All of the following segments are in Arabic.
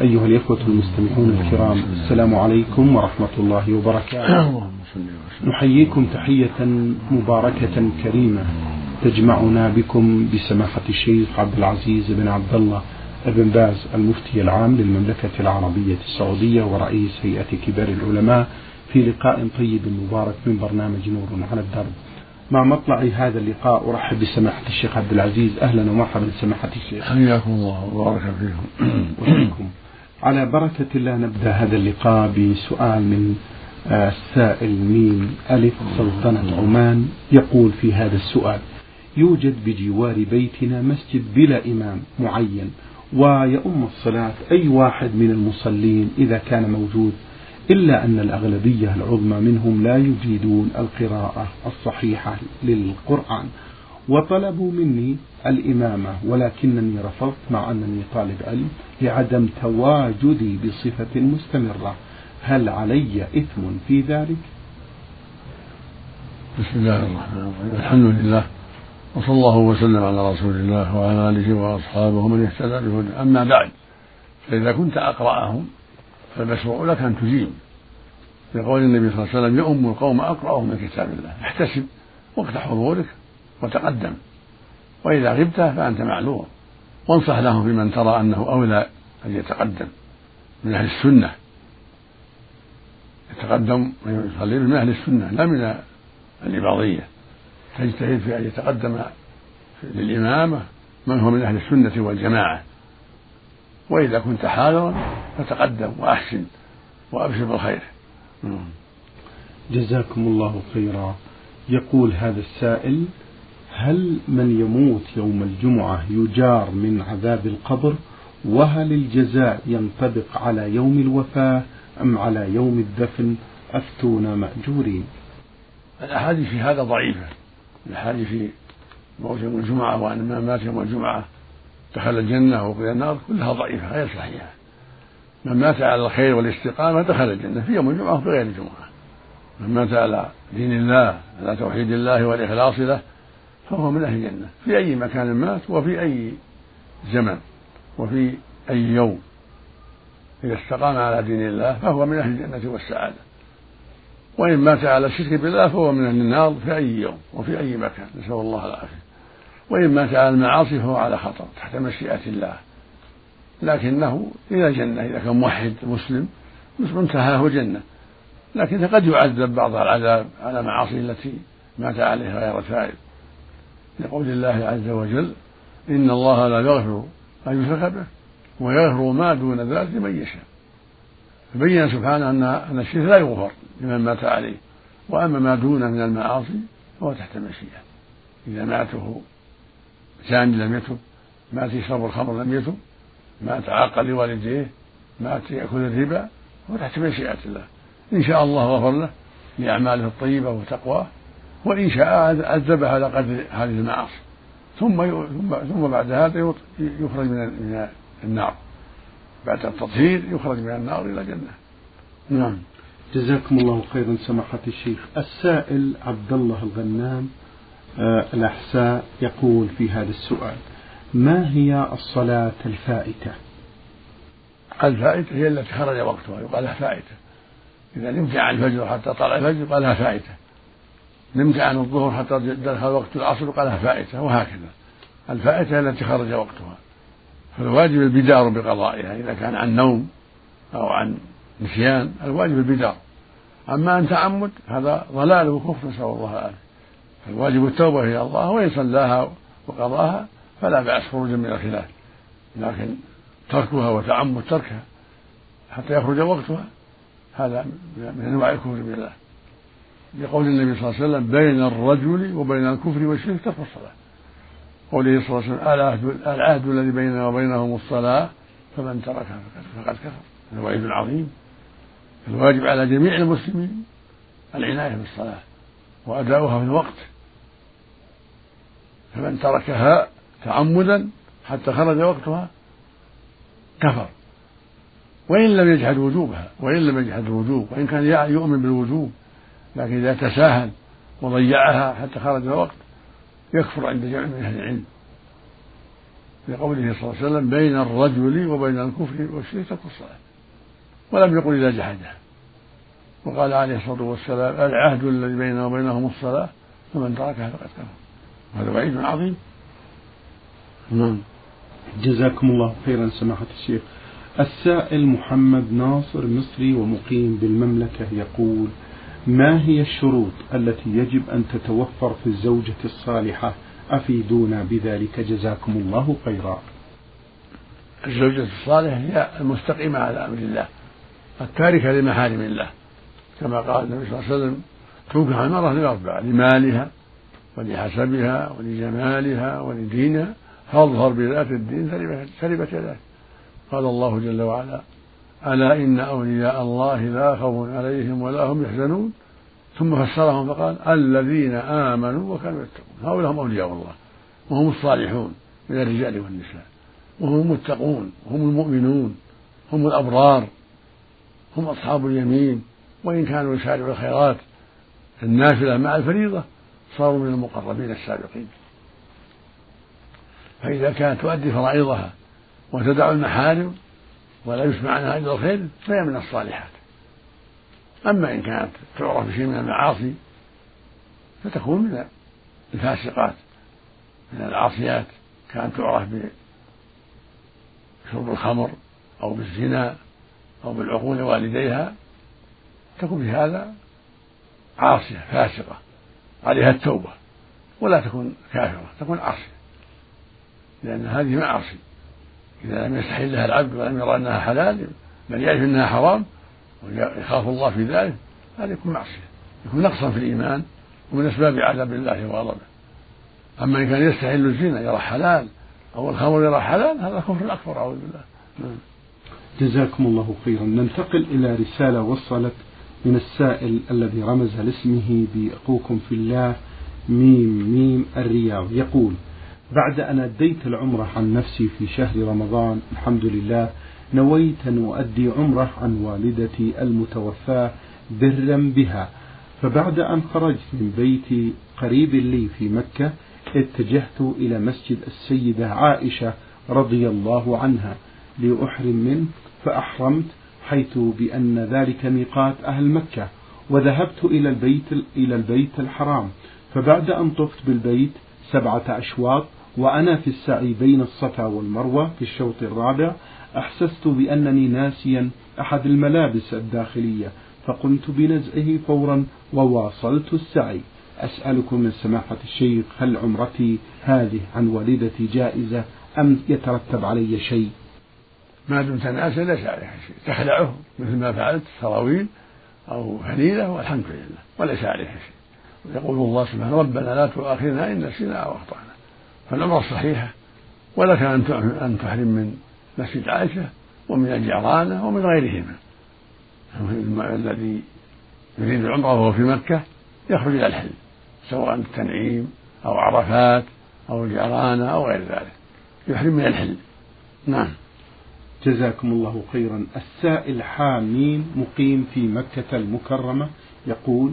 أيها الإخوة المستمعون الكرام السلام عليكم ورحمة الله وبركاته. نحييكم تحية مباركة كريمة تجمعنا بكم بسماحة الشيخ عبد العزيز بن عبد الله بن باز المفتي العام للمملكة العربية السعودية ورئيس هيئة كبار العلماء في لقاء طيب مبارك من برنامج نور على الدرب. مع مطلع هذا اللقاء أرحب بسماحة الشيخ عبد العزيز. أهلا ومرحبا سماحة الشيخ. حياكم الله وبارك فيكم. على بركة الله نبدأ هذا اللقاء بسؤال من آه، السائل ميم ألف سلطنة عمان يقول في هذا السؤال يوجد بجوار بيتنا مسجد بلا إمام معين ويؤم الصلاة أي واحد من المصلين إذا كان موجود إلا أن الأغلبية العظمى منهم لا يجيدون القراءة الصحيحة للقرآن. وطلبوا مني الإمامة ولكنني رفضت مع أنني طالب علم لعدم تواجدي بصفة مستمرة. هل علي إثم في ذلك؟ بسم الله الرحمن الرحيم. الحمد لله وصلى الله وسلم على رسول الله وعلى آله وأصحابه ومن اهتدى بهدى أما بعد فإذا كنت أقرأهم فالمشروع لك أن تجيب لقول النبي صلى الله عليه وسلم يؤم القوم أقرأهم من كتاب الله. احتسب وقت حضورك وتقدم وإذا غبت فأنت معلوم. وانصح لهم بمن ترى أنه أولى أن يتقدم من أهل السنة. يتقدم ويصلي من أهل السنة لا من الإباضية. تجتهد في أن يتقدم للإمامة من هو من أهل السنة والجماعة. وإذا كنت حاضرا فتقدم وأحسن وأبشر بالخير. جزاكم الله خيرا. يقول هذا السائل هل من يموت يوم الجمعة يجار من عذاب القبر؟ وهل الجزاء ينطبق على يوم الوفاة أم على يوم الدفن؟ أفتونا مأجورين. الأحاديث في هذا ضعيفة. الأحاديث في موت يوم الجمعة وأن من مات يوم الجمعة دخل الجنة وقيل النار كلها ضعيفة غير صحيحة. من مات على الخير والاستقامة دخل الجنة في يوم الجمعة وفي غير الجمعة. من مات على دين الله على توحيد الله والإخلاص له فهو من أهل الجنة. في أي مكان مات وفي أي زمن وفي أي يوم. إذا استقام على دين الله فهو من أهل الجنة والسعادة. وإن مات على الشرك بالله فهو من أهل النار في أي يوم وفي أي مكان. نسأل الله العافية. وإن مات على المعاصي فهو على خطر تحت مشيئة الله. لكنه إلى جنة إذا كان موحد مسلم منتهاه جنة. لكن قد يعذب بعض العذاب على معاصي التي مات عليها غير تائب لقول الله عز وجل إن الله لا يغفر أن يشرك به ويغفر ما دون ذلك لمن يشاء. فبين سبحانه أن أن الشرك لا يغفر لمن مات عليه وأما ما دونه من المعاصي فهو تحت المشيئة. إذا ماته زاني لم يتب مات يشرب الخمر لم يتب مات عاق لوالديه مات يأكل الربا هو تحت مشيئة الله. إن شاء الله غفر له لأعماله الطيبة وتقواه. وإن شاء عذبه على قدر هذه المعاصي ثم ثم ثم بعد هذا يخرج من النار. بعد التطهير يخرج من النار إلى الجنة. نعم. جزاكم الله خيرا سماحة الشيخ. السائل عبد الله الغنام آه الأحساء يقول في هذا السؤال ما هي الصلاة الفائتة؟ الفائتة هي التي خرج وقتها يقال لها فائتة. إذا نمت عن الفجر حتى طلع الفجر يقال لها فائتة. نمت عن الظهر حتى دخل وقت العصر يقال لها فائتة وهكذا. الفائتة التي خرج وقتها. فالواجب البدار بقضائها إذا كان عن نوم أو عن نسيان الواجب البدار. أما أن تعمد هذا ضلال وكفر نسأل الله العافية. فالواجب التوبة إلى الله وإن صلاها وقضاها فلا بأس خروجا من الخلاف. لكن تركها وتعمد تركها حتى يخرج وقتها هذا من أنواع الكفر بالله. لقول النبي صلى الله عليه وسلم بين الرجل وبين الكفر والشرك ترك الصلاة. قوله صلى الله عليه وسلم العهد, العهد الذي بيننا وبينهم الصلاة فمن تركها فقد كفر. هذا وعيد عظيم. الواجب على جميع المسلمين العناية بالصلاة وأداؤها في الوقت. فمن تركها تعمدا حتى خرج وقتها كفر. وإن لم يجحد وجوبها وإن لم يجحد الوجوب وإن كان يؤمن بالوجوب لكن إذا تساهل وضيعها حتى خرج الوقت يكفر عند جمع من أهل العلم. لقوله صلى الله عليه وسلم بين الرجل وبين الكفر والشرك ترك الصلاة ولم يقل إذا جحدها وقال عليه الصلاة والسلام العهد الذي بيننا وبينهم الصلاة فمن تركها فقد كفر. هذا وعيد عظيم. نعم. جزاكم الله خيرا سماحة الشيخ. السائل محمد ناصر مصري ومقيم بالمملكة يقول ما هي الشروط التي يجب أن تتوفر في الزوجة الصالحة؟ أفيدونا بذلك. جزاكم الله خيرا. الزوجة الصالحة هي المستقيمة على أمر الله التاركة لمحارم الله. كما قال النبي صلى الله عليه وسلم تنكح المرأة لأربعة لمالها ولحسبها ولجمالها ولدينها فاظهر بذات الدين سلبت يداك قال الله جل وعلا ألا إن أولياء الله لا خوف عليهم ولا هم يحزنون؟ ثم فسرهم فقال الذين آمنوا وكانوا يتقون. هؤلاء هم أولياء الله وهم الصالحون من الرجال والنساء وهم المتقون وهم المؤمنون هم الأبرار هم أصحاب اليمين وإن كانوا يسارعوا الخيرات النافلة مع الفريضة صاروا من المقربين السابقين. فإذا كانت تؤدي فرائضها وتدع المحارم ولا يسمع عنها إلا الخير فهي من الصالحات. أما إن كانت تعرف بشيء من المعاصي فتكون من الفاسقات من العاصيات. كانت تعرف بشرب الخمر أو بالزنا أو بالعقول والديها تكون في هذا عاصية فاسقة عليها التوبة ولا تكون كافرة تكون عاصية لأن هذه معاصي. إذا لم يستحلها العبد ولم يرى أنها حلال بل يعرف أنها حرام ويخاف الله في ذلك هذا يكون معصية يكون نقصا في الإيمان ومن أسباب عذاب الله وغضبه. أما إن كان يستحل الزنا يرى حلال أو الخمر يرى حلال هذا كفر أكبر أعوذ بالله. نعم. جزاكم الله خيرا. ننتقل إلى رسالة وصلت من السائل الذي رمز لاسمه بأخوكم في الله ميم ميم الرياض. يقول بعد أن أديت العمرة عن نفسي في شهر رمضان الحمد لله نويت أن أؤدي عمرة عن والدتي المتوفاة برا بها. فبعد أن خرجت من بيتي قريب لي في مكة اتجهت إلى مسجد السيدة عائشة رضي الله عنها لأحرم منه فأحرمت حيث بأن ذلك ميقات أهل مكة. وذهبت إلى البيت إلى البيت الحرام. فبعد أن طفت بالبيت سبعة أشواط وأنا في السعي بين الصفا والمروة في الشوط الرابع أحسست بأنني ناسيا أحد الملابس الداخلية فقمت بنزعه فورا وواصلت السعي. أسألكم من سماحة الشيخ هل عمرتي هذه عن والدتي جائزة أم يترتب علي شيء؟ ما دمت ناسا ليس عليها شيء تخلعه مثل ما فعلت سراويل أو فليلة والحمد لله. وليس عليها شيء. ويقول الله سبحانه ربنا لا تؤاخذنا إن نسينا أو أخطأنا. فالعمرة صحيحة ولك أن تحرم من مسجد عائشة ومن الجعرانة ومن غيرهما. الذي يريد العمرة وهو في مكة يخرج إلى الحل سواء التنعيم أو عرفات أو الجعرانة أو غير ذلك يحرم من الحل. نعم. جزاكم الله خيرا. السائل حامين مقيم في مكة المكرمة يقول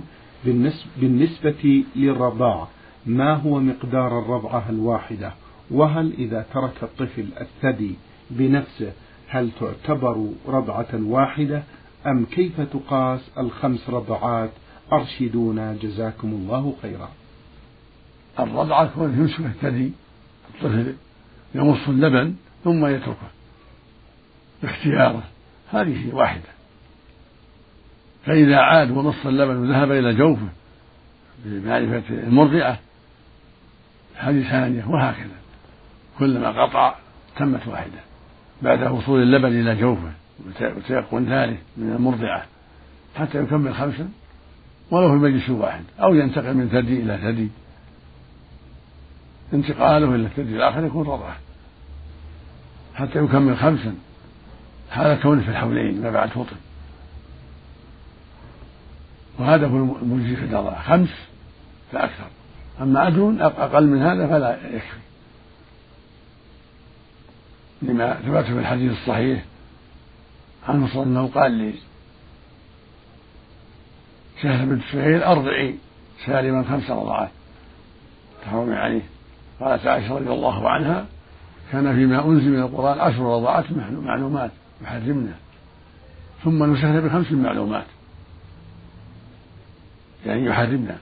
بالنسبة للرضاعة ما هو مقدار الرضعة الواحدة؟ وهل إذا ترك الطفل الثدي بنفسه هل تعتبر رضعة واحدة؟ أم كيف تقاس الخمس رضعات؟ أرشدونا جزاكم الله خيرا. الرضعة كون يمسك الثدي الطفل يمص اللبن ثم يتركه. باختياره هذه واحدة. فإذا عاد ومص اللبن وذهب إلى جوفه بمعرفة المرضعة هذه ثانية وهكذا. كلما قطع تمت واحدة. بعد وصول اللبن إلى جوفه وتيقن ثالث من المرضعة. حتى يكمل خمسا ولو في مجلس واحد. أو ينتقل من ثدي إلى ثدي. انتقاله إلى الثدي الآخر يكون رضعة. حتى يكمل خمسا. هذا كونه في الحولين ما بعد فطر وهذا هو المجزي في الرضاعة خمس فأكثر. أما أدون أقل من هذا فلا يكفي. لما ثبت في الحديث الصحيح عنه صلى الله عليه وسلم قال لي سهل بنت سهيل أرضعي سالما خمس رضعات. تحرمي عليه. قالت عائشة رضي الله عنها كان فيما أنزل من القرآن عشر رضعات معلومات يحرمنا. ثم نسخنا بخمس معلومات. يعني يحرمنا.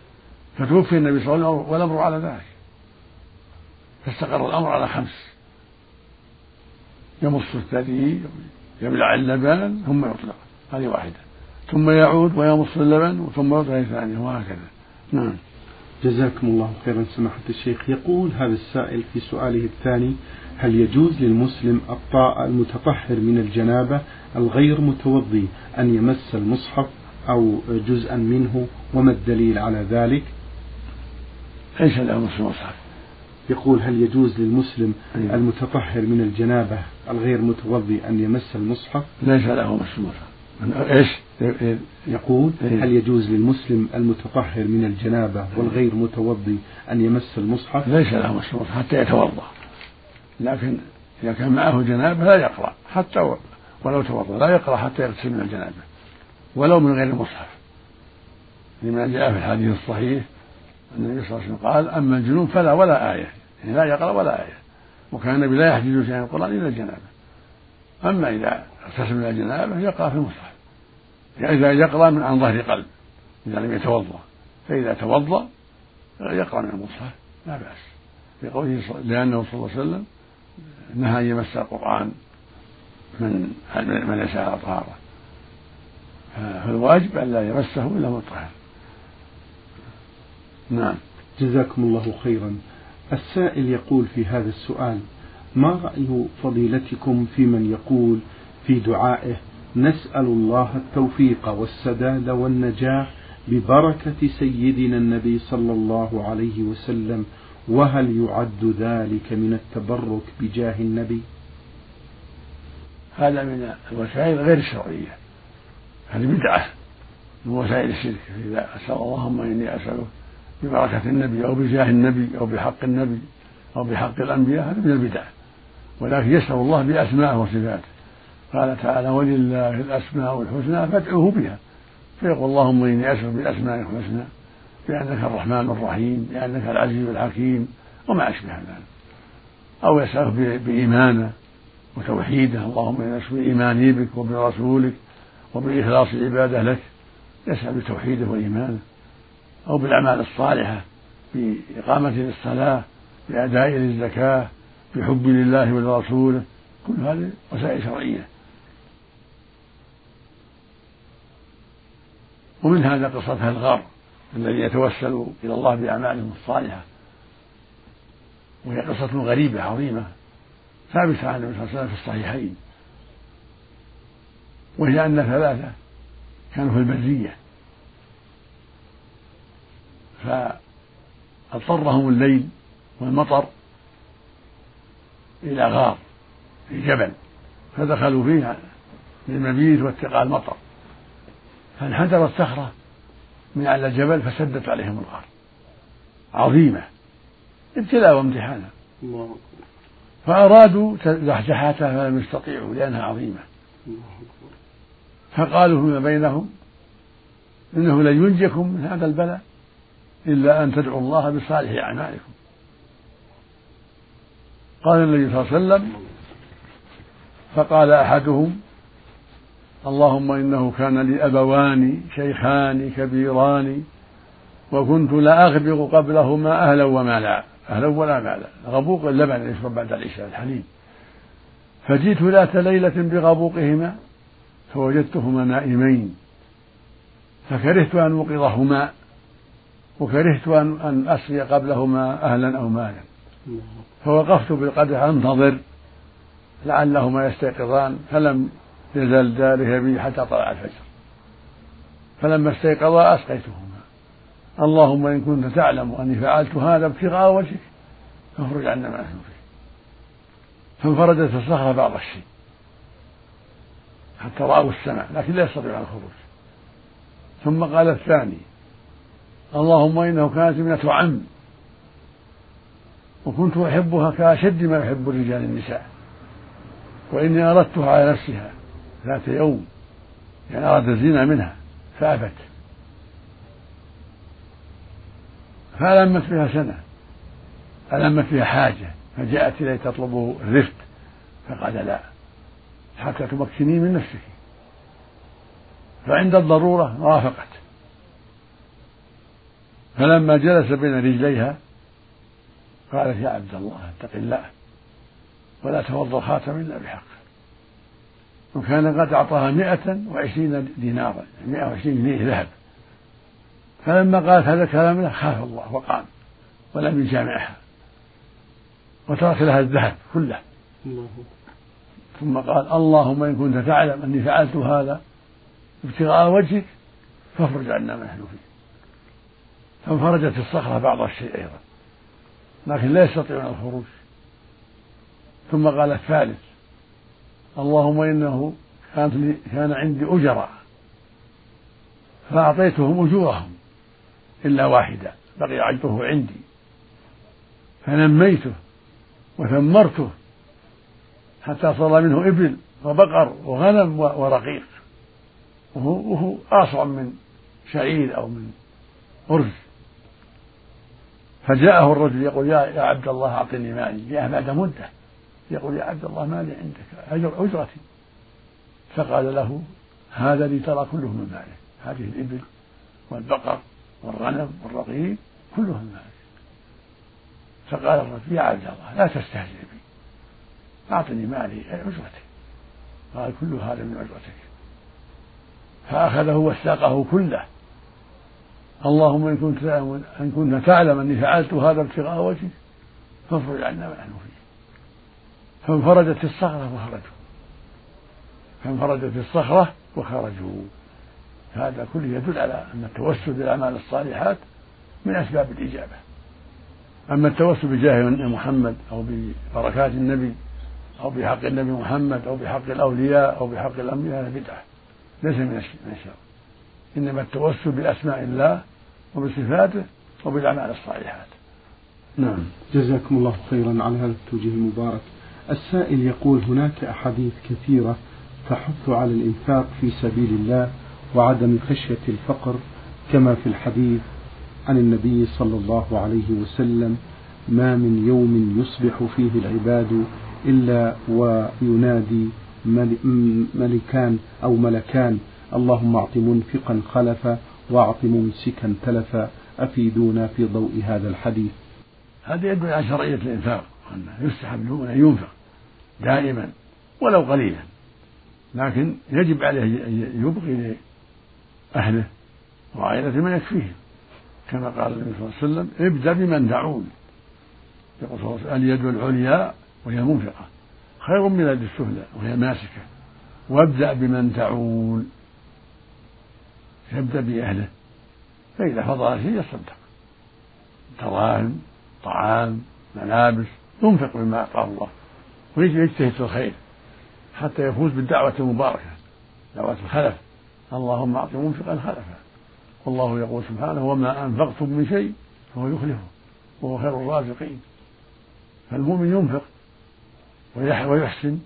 فتوفي النبي صلى الله عليه وسلم والأمر على ذلك. فاستقر الأمر على خمس. يمص الثدي يبلع اللبن ثم يطلق. هذه واحدة. ثم يعود ويمص اللبن ثم يطلق ثانية وهكذا. نعم. جزاكم الله خيرا سماحة الشيخ. يقول هذا السائل في سؤاله الثاني هل يجوز للمسلم الطاء المتطهر من الجنابة الغير متوضي أن يمس المصحف أو جزءا منه؟ وما الدليل على ذلك؟ ليس له مس المصحف يقول هل يجوز للمسلم أيوة. المتطهر من الجنابة الغير متوضي أن يمس المصحف ليس له مس المصحف إيش؟ يقول إيه. هل يجوز للمسلم المتطهر من الجنابة والغير متوضي أن يمس المصحف؟ ليس له مس المصحف حتى يتوضأ لكن إذا كان معه جنابة لا يقرأ حتى ولو توضأ لا يقرأ حتى يغتسل من الجنابة ولو من غير المصحف لما جاء في الحديث الصحيح النبي صلى الله عليه وسلم قال أما الجنوب فلا ولا آية. يعني لا يقرأ ولا آية. وكان النبي لا يحجز شيئا القرآن إلا الجنابة. أما إذا اغتسل من الجنابة يقرأ في المصحف. يعني إذا يقرأ من عن ظهر قلب إذا لم يتوضأ. فإذا توضأ يقرأ من المصحف. لا بأس. لقوله لأنه صلى الله عليه وسلم نهى أن يمس القرآن من من ليس على طهارة فالواجب أن لا يمسه إلا مطهر. نعم. جزاكم الله خيرا. السائل يقول في هذا السؤال ما رأي فضيلتكم في من يقول في دعائه نسأل الله التوفيق والسداد والنجاح ببركة سيدنا النبي صلى الله عليه وسلم وهل يعد ذلك من التبرك بجاه النبي؟ هذا من الوسائل غير الشرعية. هذه بدعة من وسائل الشرك. إذا أسأل اللهم إني أسألك ببركة النبي أو بجاه النبي أو بحق النبي أو بحق الأنبياء هذا من البدع. ولكن يسأل الله بأسمائه وصفاته. قال تعالى ولله الأسماء الحسنى فادعوه بها. فيقول اللهم إني أسألك بأسماء الحسنى بأنك الرحمن الرحيم بأنك العزيز الحكيم وما أشبه ذلك. أو يسألك بإيمانه وتوحيده اللهم إني أسألك بإيماني بك وبرسولك وبإخلاص العبادة لك. يسأل بتوحيده وإيمانه. أو بالأعمال الصالحة بإقامة للصلاة بأداء للزكاة بحب لله ولرسوله كل هذه وسائل شرعية. ومن هذا قصة الغار الذي يتوسل إلى الله بأعمالهم الصالحة. وهي قصة غريبة عظيمة ثابتة عن النبي صلى الله عليه وسلم في الصحيحين. وهي أن ثلاثة كانوا في البرية. فأضطرهم الليل والمطر إلى غار في جبل فدخلوا فيه للمبيت واتقاء المطر. فانحدرت صخرة من على الجبل فسدت عليهم الغار. عظيمة ابتلاء وامتحانا. فأرادوا زحزحاتها فلم يستطيعوا لأنها عظيمة. فقالوا فيما بينهم؟ إنه لن ينجيكم من هذا البلاء. إلا أن تدعوا الله بصالح أعمالكم. قال النبي صلى الله عليه وسلم فقال أحدهم اللهم إنه كان لي أبوان شيخان كبيران وكنت لا أغبق قبلهما أهلا ومالا أهلا ولا مالا غبوق اللبن يشرب بعد العشاء الحليب. فجئت ذات ليلة بغبوقهما فوجدتهما نائمين فكرهت أن أوقظهما وكرهت أن أن أسقي قبلهما أهلا أو مالا. فوقفت بالقدح أنتظر لعلهما يستيقظان فلم يزل ذلك بي حتى طلع الفجر. فلما استيقظا أسقيتهما. اللهم إن كنت تعلم أني فعلت هذا ابتغاء وجهك فاخرج عنا ما نحن فيه فانفردت الصخرة بعض الشيء حتى رأوا السماء لكن لا يستطيعون الخروج. ثم قال الثاني اللهم إنه كانت ابنة عم وكنت أحبها كأشد ما يحب الرجال النساء. وإني أردتها على نفسها ذات يوم. يعني أراد الزنا منها فأبت فألمت بها سنة. ألمت بها حاجة. فجاءت إليه تطلب الرفد فقال لا. حتى تمكني من نفسك. فعند الضرورة وافقت فلما جلس بين رجليها قالت يا عبد الله اتق الله ولا توضا الخاتم إلا بحق. وكان قد أعطاها مئة وعشرين دينارا مئة وعشرين جنيه ذهب. فلما قالت هذا الكلام له خاف الله وقام ولم يجامعها وترك لها الذهب كله. ثم قال اللهم إن كنت تعلم أني فعلت هذا ابتغاء وجهك فافرج عنا ما نحن فيه. فانفرجت الصخرة بعض الشيء أيضا. لكن لا يستطيعون الخروج. ثم قال الثالث اللهم إنه كانت لي كان عندي أجراء فأعطيتهم أجورهم إلا واحدا بقي أجره عندي. فنميته وثمرته حتى صار منه إبل وبقر وغنم ورقيق. وهو, وهو أصعب من شعير أو من أرز فجاءه الرجل يقول يا يا عبد الله أعطني مالي. جاء بعد مدة. يقول يا عبد الله مالي عندك أجر أجرتي. فقال له هذا لي ترى كله من ماله هذه الإبل والبقر والغنم والرقيق كله من ماله فقال الرجل يا عبد الله لا تستهزئ بي. أعطني مالي أجرتي قال كل هذا من أجرتك. فأخذه وساقه كله. اللهم إن كنت إن كنت تعلم أني فعلت هذا ابتغاء وجهك فافرج عنا ما نحن فيه. فانفرجت الصخرة وخرجوا فانفرجت الصخرة وخرجوا هذا كله يدل على أن التوسل بالأعمال الصالحات من أسباب الإجابة. أما التوسل بجاه محمد أو ببركات النبي أو بحق النبي محمد أو بحق الأولياء أو بحق الأنبياء هذا بدعة ليس من الشر إنما التوسل بأسماء الله وبصفاته وبالأعمال الصالحات. نعم. جزاكم الله خيرا على هذا التوجيه المبارك. السائل يقول هناك أحاديث كثيرة تحث على الإنفاق في سبيل الله وعدم خشية الفقر كما في الحديث عن النبي صلى الله عليه وسلم ما من يوم يصبح فيه العباد إلا وينادي ملكان أو ملكان اللهم أعط منفقا خلفا وأعط ممسكا تلفا أفيدونا في ضوء هذا الحديث. هذا يدل على شرعية الإنفاق أنه يستحب له أن ينفق دائما ولو قليلا لكن يجب عليه أن يبقي لأهله وعائلته ما يكفيهم كما قال النبي صلى الله عليه وسلم ابدأ بمن دعون يقول صلى الله عليه وسلم اليد العليا وهي منفقة خير من اليد السفلى وهي ماسكة. وابدأ بمن تعول يبدأ بأهله فإذا فضل شيء يصدق دراهم طعام ملابس ينفق مما أعطاه الله ويجتهد في الخير حتى يفوز بالدعوة المباركة دعوة الخلف. اللهم أعط منفقا خلفا. والله يقول سبحانه وما أنفقتم من شيء فهو يخلفه وهو خير الرازقين. فالمؤمن ينفق ويحسن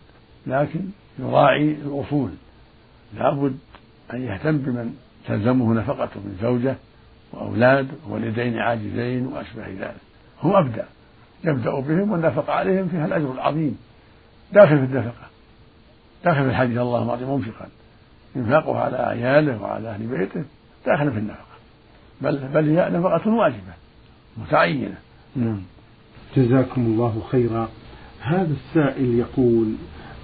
لكن يراعي الأصول. لابد أن يهتم بمن تلزمه نفقته من زوجة وأولاد وولدين عاجزين وأشبه ذلك. هو أبدأ يبدأ بهم والنفقة عليهم فيها الأجر العظيم. داخل في النفقة. داخل في الحديث اللهم أعط منفقا. إنفاقه على عياله وعلى أهل بيته داخل في النفقة. بل بل هي نفقة واجبة متعينة. نعم. جزاكم الله خيرا. هذا السائل يقول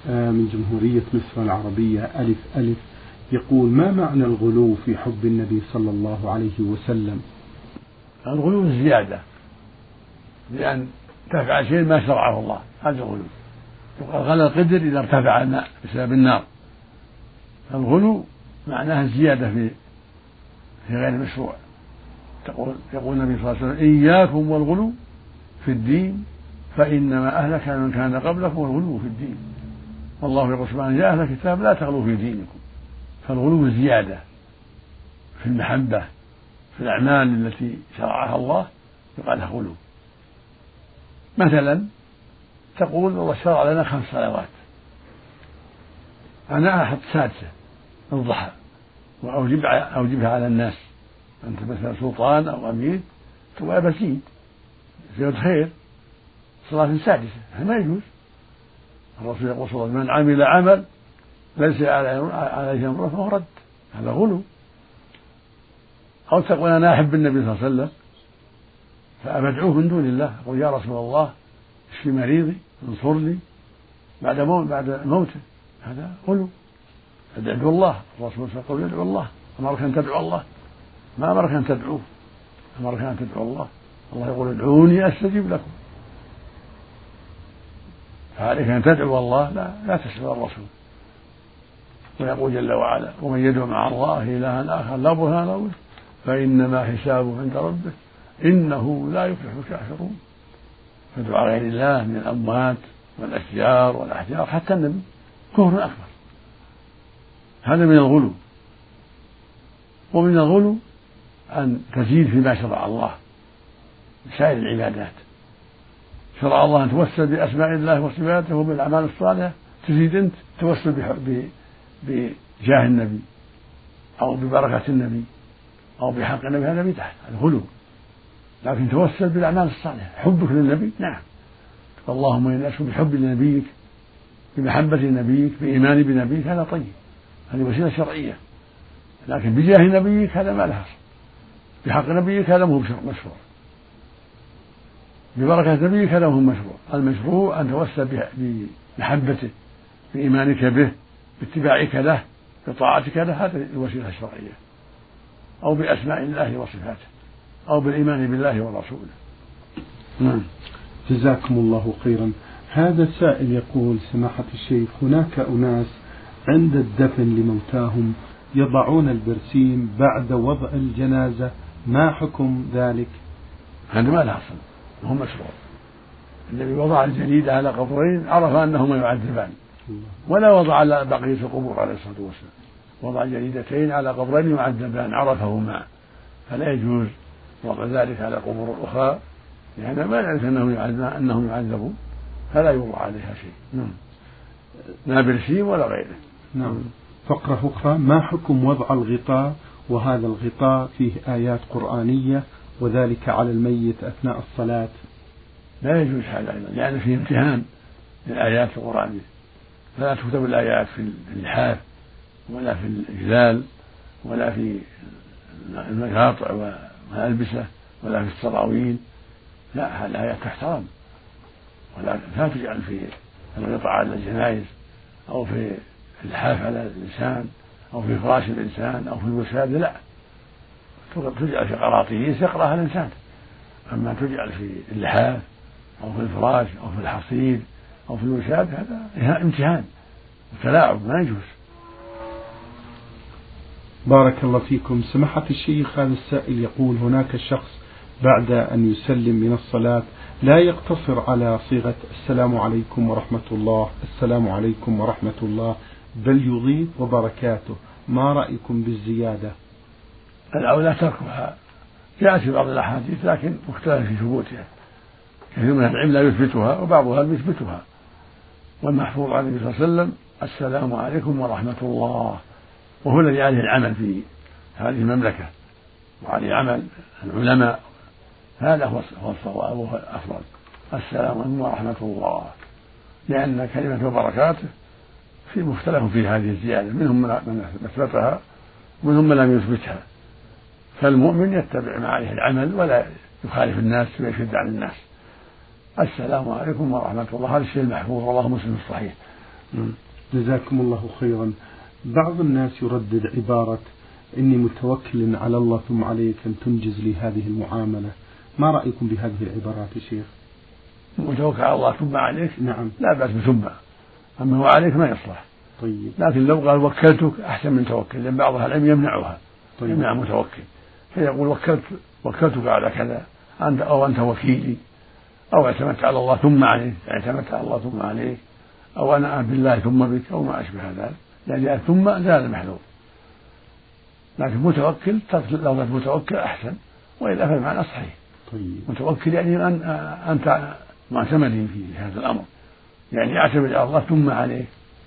آه، من جمهورية مصر العربية ألف ألف. يقول ما معنى الغلو في حب النبي صلى الله عليه وسلم؟ الغلو الزيادة بأن تفعل شيء ما شرعه الله هذا الغلو. يقال غلى القدر إذا ارتفع الماء بسبب النار. الغلو معناها الزيادة في في غير المشروع. تقول يقول النبي صلى الله عليه وسلم إياكم والغلو في الدين فإنما أهلك من كان قبلكم الغلو في الدين. والله يقول سبحانه يا أهل الكتاب لا تغلوا في دينكم. فالغلو زيادة في المحبة في الأعمال التي شرعها الله يقال لها غلو. مثلا تقول الله شرع لنا خمس صلوات. أنا أحط سادسة الضحى وأوجب أوجبها على الناس. أنت مثلا سلطان أو أمير تقول بزيد زيادة خير صلاة سادسة هذا ما يجوز. الرسول يقول صلى من عمل عمل ليس عليه امره فهو رد. هذا غلو. أو تقول أنا أحب النبي صلى الله عليه وسلم فأدعوه من دون الله. أقول يا رسول الله اشفي مريضي؟ انصرني. بعد موت بعد موته. هذا غلو. أدعو الله. الرسول صلى الله عليه وسلم يدعو الله. أمرك أن تدعو الله. ما أمرك أن تدعوه؟ أمرك أن تدعو الله. الله يقول ادعوني أستجب لكم. فعليك أن تدعو الله. لا لا تسأل الرسول. ويقول جل وعلا ومن يدعو مع الله إلها آخر لا برهان له فإنما حسابه عند ربه إنه لا يفلح الكافرون. فدعاء غير الله من الأموات والأشجار والأحجار حتى النبي كفر أكبر. هذا من الغلو. ومن الغلو أن تزيد فيما شرع الله سائر العبادات. شرع الله أن توسل بأسماء الله وصفاته وبالأعمال الصالحة تزيد أنت توسل بجاه النبي أو ببركة النبي أو بحق النبي هذا بدعة هذا غلو. لكن توسل بالأعمال الصالحة حبك للنبي نعم. اللهم إني أشكو بحب لنبيك بمحبة نبيك بإيماني بنبيك هذا طيب هذه وسيلة شرعية. لكن بجاه نبيك هذا ما له أصل. بحق نبيك هذا مو مشروع. ببركة نبيك هذا هو مشروع المشروع أن توسل بمحبته بإيمانك به باتباعك له بطاعتك له هذه الوسيلة الشرعية. أو بأسماء الله وصفاته. أو بالإيمان بالله ورسوله. نعم. جزاكم الله خيرا. هذا السائل يقول سماحة الشيخ هناك أناس عند الدفن لموتاهم يضعون البرسيم بعد وضع الجنازة. ما حكم ذلك؟ هذا ما له أصل. وهو مشروع الذي وضع الجليد على قبرين عرف أنهما يعذبان. ولا وضع على بقية القبور عليه الصلاة والسلام. وضع جريدتين على قبرين يعذبان عرفهما. فلا يجوز وضع ذلك على قبور أخرى لأن ما يعرف أنهم أنهم يعذبون فلا يوضع عليها شيء. نعم. لا برسيم ولا غيره. نعم. فقرة أخرى ما حكم وضع الغطاء؟ وهذا الغطاء فيه آيات قرآنية وذلك على الميت أثناء الصلاة. لا يجوز هذا أيضا لأن فيه امتهان للآيات القرآنية. فلا تكتب الآيات في اللحاف ولا في الإجلال ولا في المقاطع والألبسة ولا في السراويل لا الآيات تحترم. ولا لا تجعل في الغطاء على الجنائز أو في اللحاف على الإنسان أو في فراش الإنسان أو في الوساد لا تجعل في قراطيس يقرأها الإنسان. أما تجعل في اللحاف أو في الفراش أو في الحصير أو في الوساد هذا امتهان وتلاعب ما يجوز. بارك الله فيكم. سماحة الشيخ هذا السائل يقول هناك شخص بعد أن يسلم من الصلاة لا يقتصر على صيغة السلام عليكم ورحمة الله السلام عليكم ورحمة الله بل يضيف وبركاته. ما رأيكم بالزيادة؟ الأولى تركها. جاءت في بعض الأحاديث لكن مختلف في ثبوتها. كثير من العلم لا يثبتها وبعضها يثبتها. والمحفوظ عن النبي صلى الله عليه وسلم السلام عليكم ورحمة الله. وهو الذي عليه العمل في هذه المملكة وعليه عمل العلماء. هذا هو الصواب وهو الأفضل. السلام عليكم ورحمة الله. لأن كلمة وبركاته في مختلف في هذه الزيادة. منهم من أثبتها ومنهم من لم يثبتها. فالمؤمن يتبع ما عليه العمل ولا يخالف الناس ويشد عن الناس. السلام عليكم ورحمة الله. هذا الشيء المحفوظ رواه مسلم الصحيح جزاكم الله خيرا. بعض الناس يردد عبارة إني متوكل على الله ثم عليك أن تنجز لي هذه المعاملة. ما رأيكم بهذه العبارات يا شيخ؟ متوكل على الله ثم عليك؟ نعم. لا بأس بثم. أما هو عليك ما يصلح. طيب. لكن لو قال وكلتك أحسن من توكل لأن بعض العلم يمنعها. طيب. يمنع المتوكل فيقول وكلت وكلتك على كذا. أنت أو أنت وكيلي. أو اعتمدت على الله ثم عليك اعتمدت على الله ثم عليك أو أنا بالله ثم بك أو ما أشبه ذلك. يعني ثم زال المحذور لكن متوكل ترك لفظة متوكل أحسن وإلا فالمعنى صحيح. طيب. متوكل يعني أن أنت معتمد في هذا الأمر. يعني أعتمد على الله ثم عليه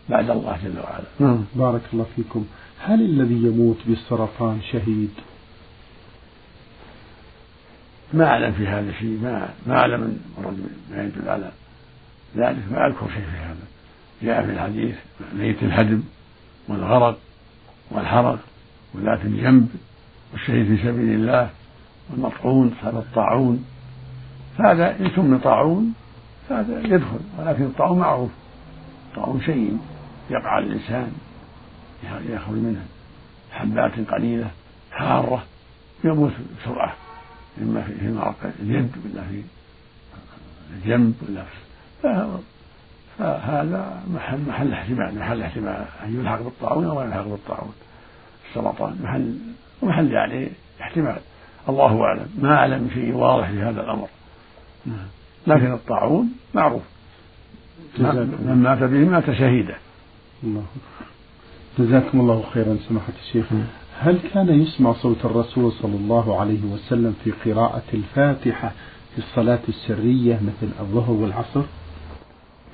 بعد الله جل وعلا. نعم بارك الله فيكم. هل الذي يموت بالسرطان شهيد؟ ما أعلم في هذا شيء ما ما أعلم من ما يدل على ذلك ما أذكر شيء في هذا. جاء في الحديث ميت الهدم والغرق والحرق وذات الجنب والشهيد في سبيل الله والمطعون صار الطاعون. فهذا إن سمي طاعون فهذا يدخل ولكن الطاعون معروف. الطاعون شيء يقع على الإنسان يخرج منه حبات قليلة حارة يموت بسرعة. إما في مرق اليد ولا في الجنب ولا فهذا محل محل احتمال محل احتمال أن يلحق بالطاعون أو لا يلحق بالطاعون السرطان محل محل يعني احتمال. الله أعلم. ما أعلم شيء واضح في هذا الأمر. لكن الطاعون معروف. من مات به مات شهيدا. الله. جزاكم الله خيرا سماحة الشيخ. هل كان يسمع صوت الرسول صلى الله عليه وسلم في قراءة الفاتحة في الصلاة السرية مثل الظهر والعصر؟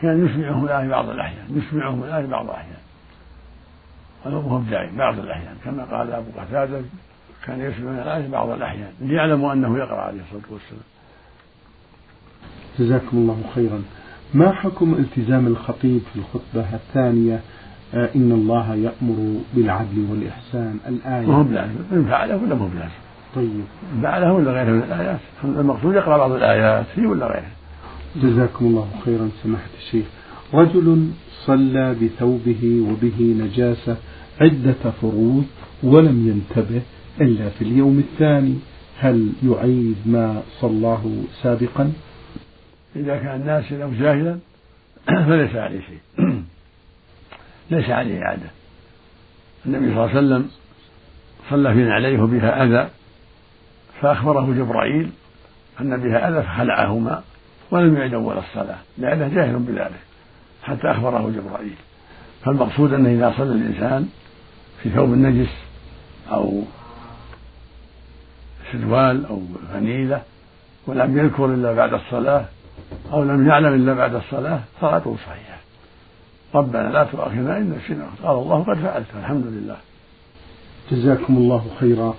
كان يسمعهم الآية بعض الأحيان يسمعهم الآية بعض الأحيان. ولو هو دائم بعض الأحيان. كما قال أبو قتادة كان يسمع الآية بعض الأحيان. ليعلموا أنه يقرأ عليه الصلاة والسلام. جزاكم الله خيرا. ما حكم التزام الخطيب في الخطبة الثانية إن الله يأمر بالعدل والإحسان. الآية ما هو بلازم. إن فعله ولا مو بلازم؟ طيب. فعله ولا غيره من الآيات؟ المقصود يقرأ بعض الآيات هي ولا غيرها جزاكم الله خيرا سماحة الشيخ. رجل صلى بثوبه وبه نجاسة عدة فروض ولم ينتبه إلا في اليوم الثاني. هل يعيد ما صلاه سابقا؟ إذا كان الناس أو جاهلا فليس عليه شيء. ليس عليه إعادة. النبي صلى الله عليه وسلم صلى في عليه بها أذى فأخبره جبرائيل أن بها أذى فخلعهما ولم يعد أول الصلاة. لأنه جاهل بذلك حتى أخبره جبرائيل. فالمقصود أنه إذا صلى الإنسان في ثوب النجس أو سروال أو فنيلة ولم يذكر إلا بعد الصلاة أو لم يعلم إلا بعد الصلاة صلاته صحيحة. ربنا لا تؤاخذنا إن نسينا. قال الله قد فعلت الحمد لله. جزاكم الله خيرا.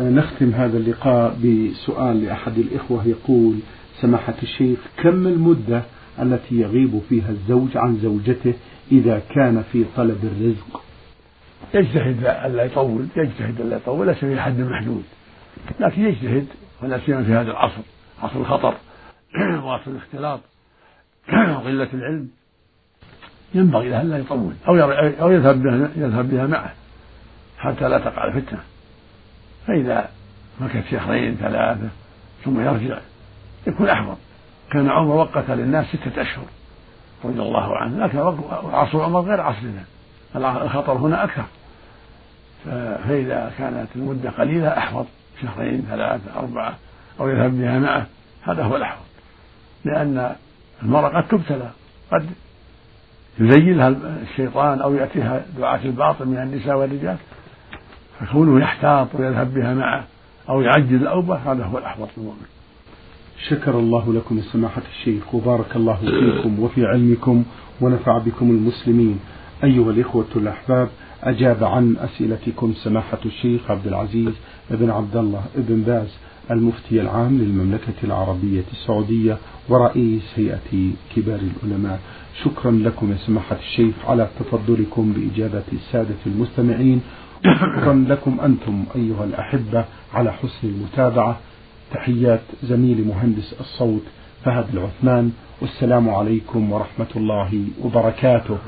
آه، نختم هذا اللقاء بسؤال لأحد الإخوة يقول سماحة الشيخ كم المدة التي يغيب فيها الزوج عن زوجته إذا كان في طلب الرزق؟ يجتهد ألا يطول يجتهد ألا يطول ليس في حد محدود. لكن يجتهد ولا سيما في هذا العصر عصر الخطر وعصر الاختلاط وقلة العلم. ينبغي له ألا يطول أو أو يذهب بها يذهب بها معه حتى لا تقع الفتنة. فإذا مكث شهرين ثلاثة ثم يرجع يكون أحوط. كان عمر وقت للناس ستة أشهر رضي الله عنه لكن عصر عمر غير عصرنا الخطر هنا أكثر. فإذا كانت المدة قليلة أحوط شهرين ثلاثة أربعة أو يذهب بها معه هذا هو الأحوط. لأن المرأة قد تبتلى قد يزينها الشيطان أو يأتيها دعاة الباطل من النساء والرجال فكونه يحتاط ويذهب بها معه أو يعجل الأوبة هذا هو الأحوط للمؤمن شكر الله لكم سماحة الشيخ وبارك الله فيكم وفي علمكم ونفع بكم المسلمين. أيها الإخوة الأحباب أجاب عن أسئلتكم سماحة الشيخ عبد العزيز بن عبد الله بن باز. المفتي العام للمملكة العربية السعودية ورئيس هيئة كبار العلماء. شكرا لكم يا سماحة الشيخ على تفضلكم بإجابة السادة المستمعين. شكرا لكم أنتم أيها الأحبة على حسن المتابعة. تحيات زميلي مهندس الصوت فهد العثمان. والسلام عليكم ورحمة الله وبركاته.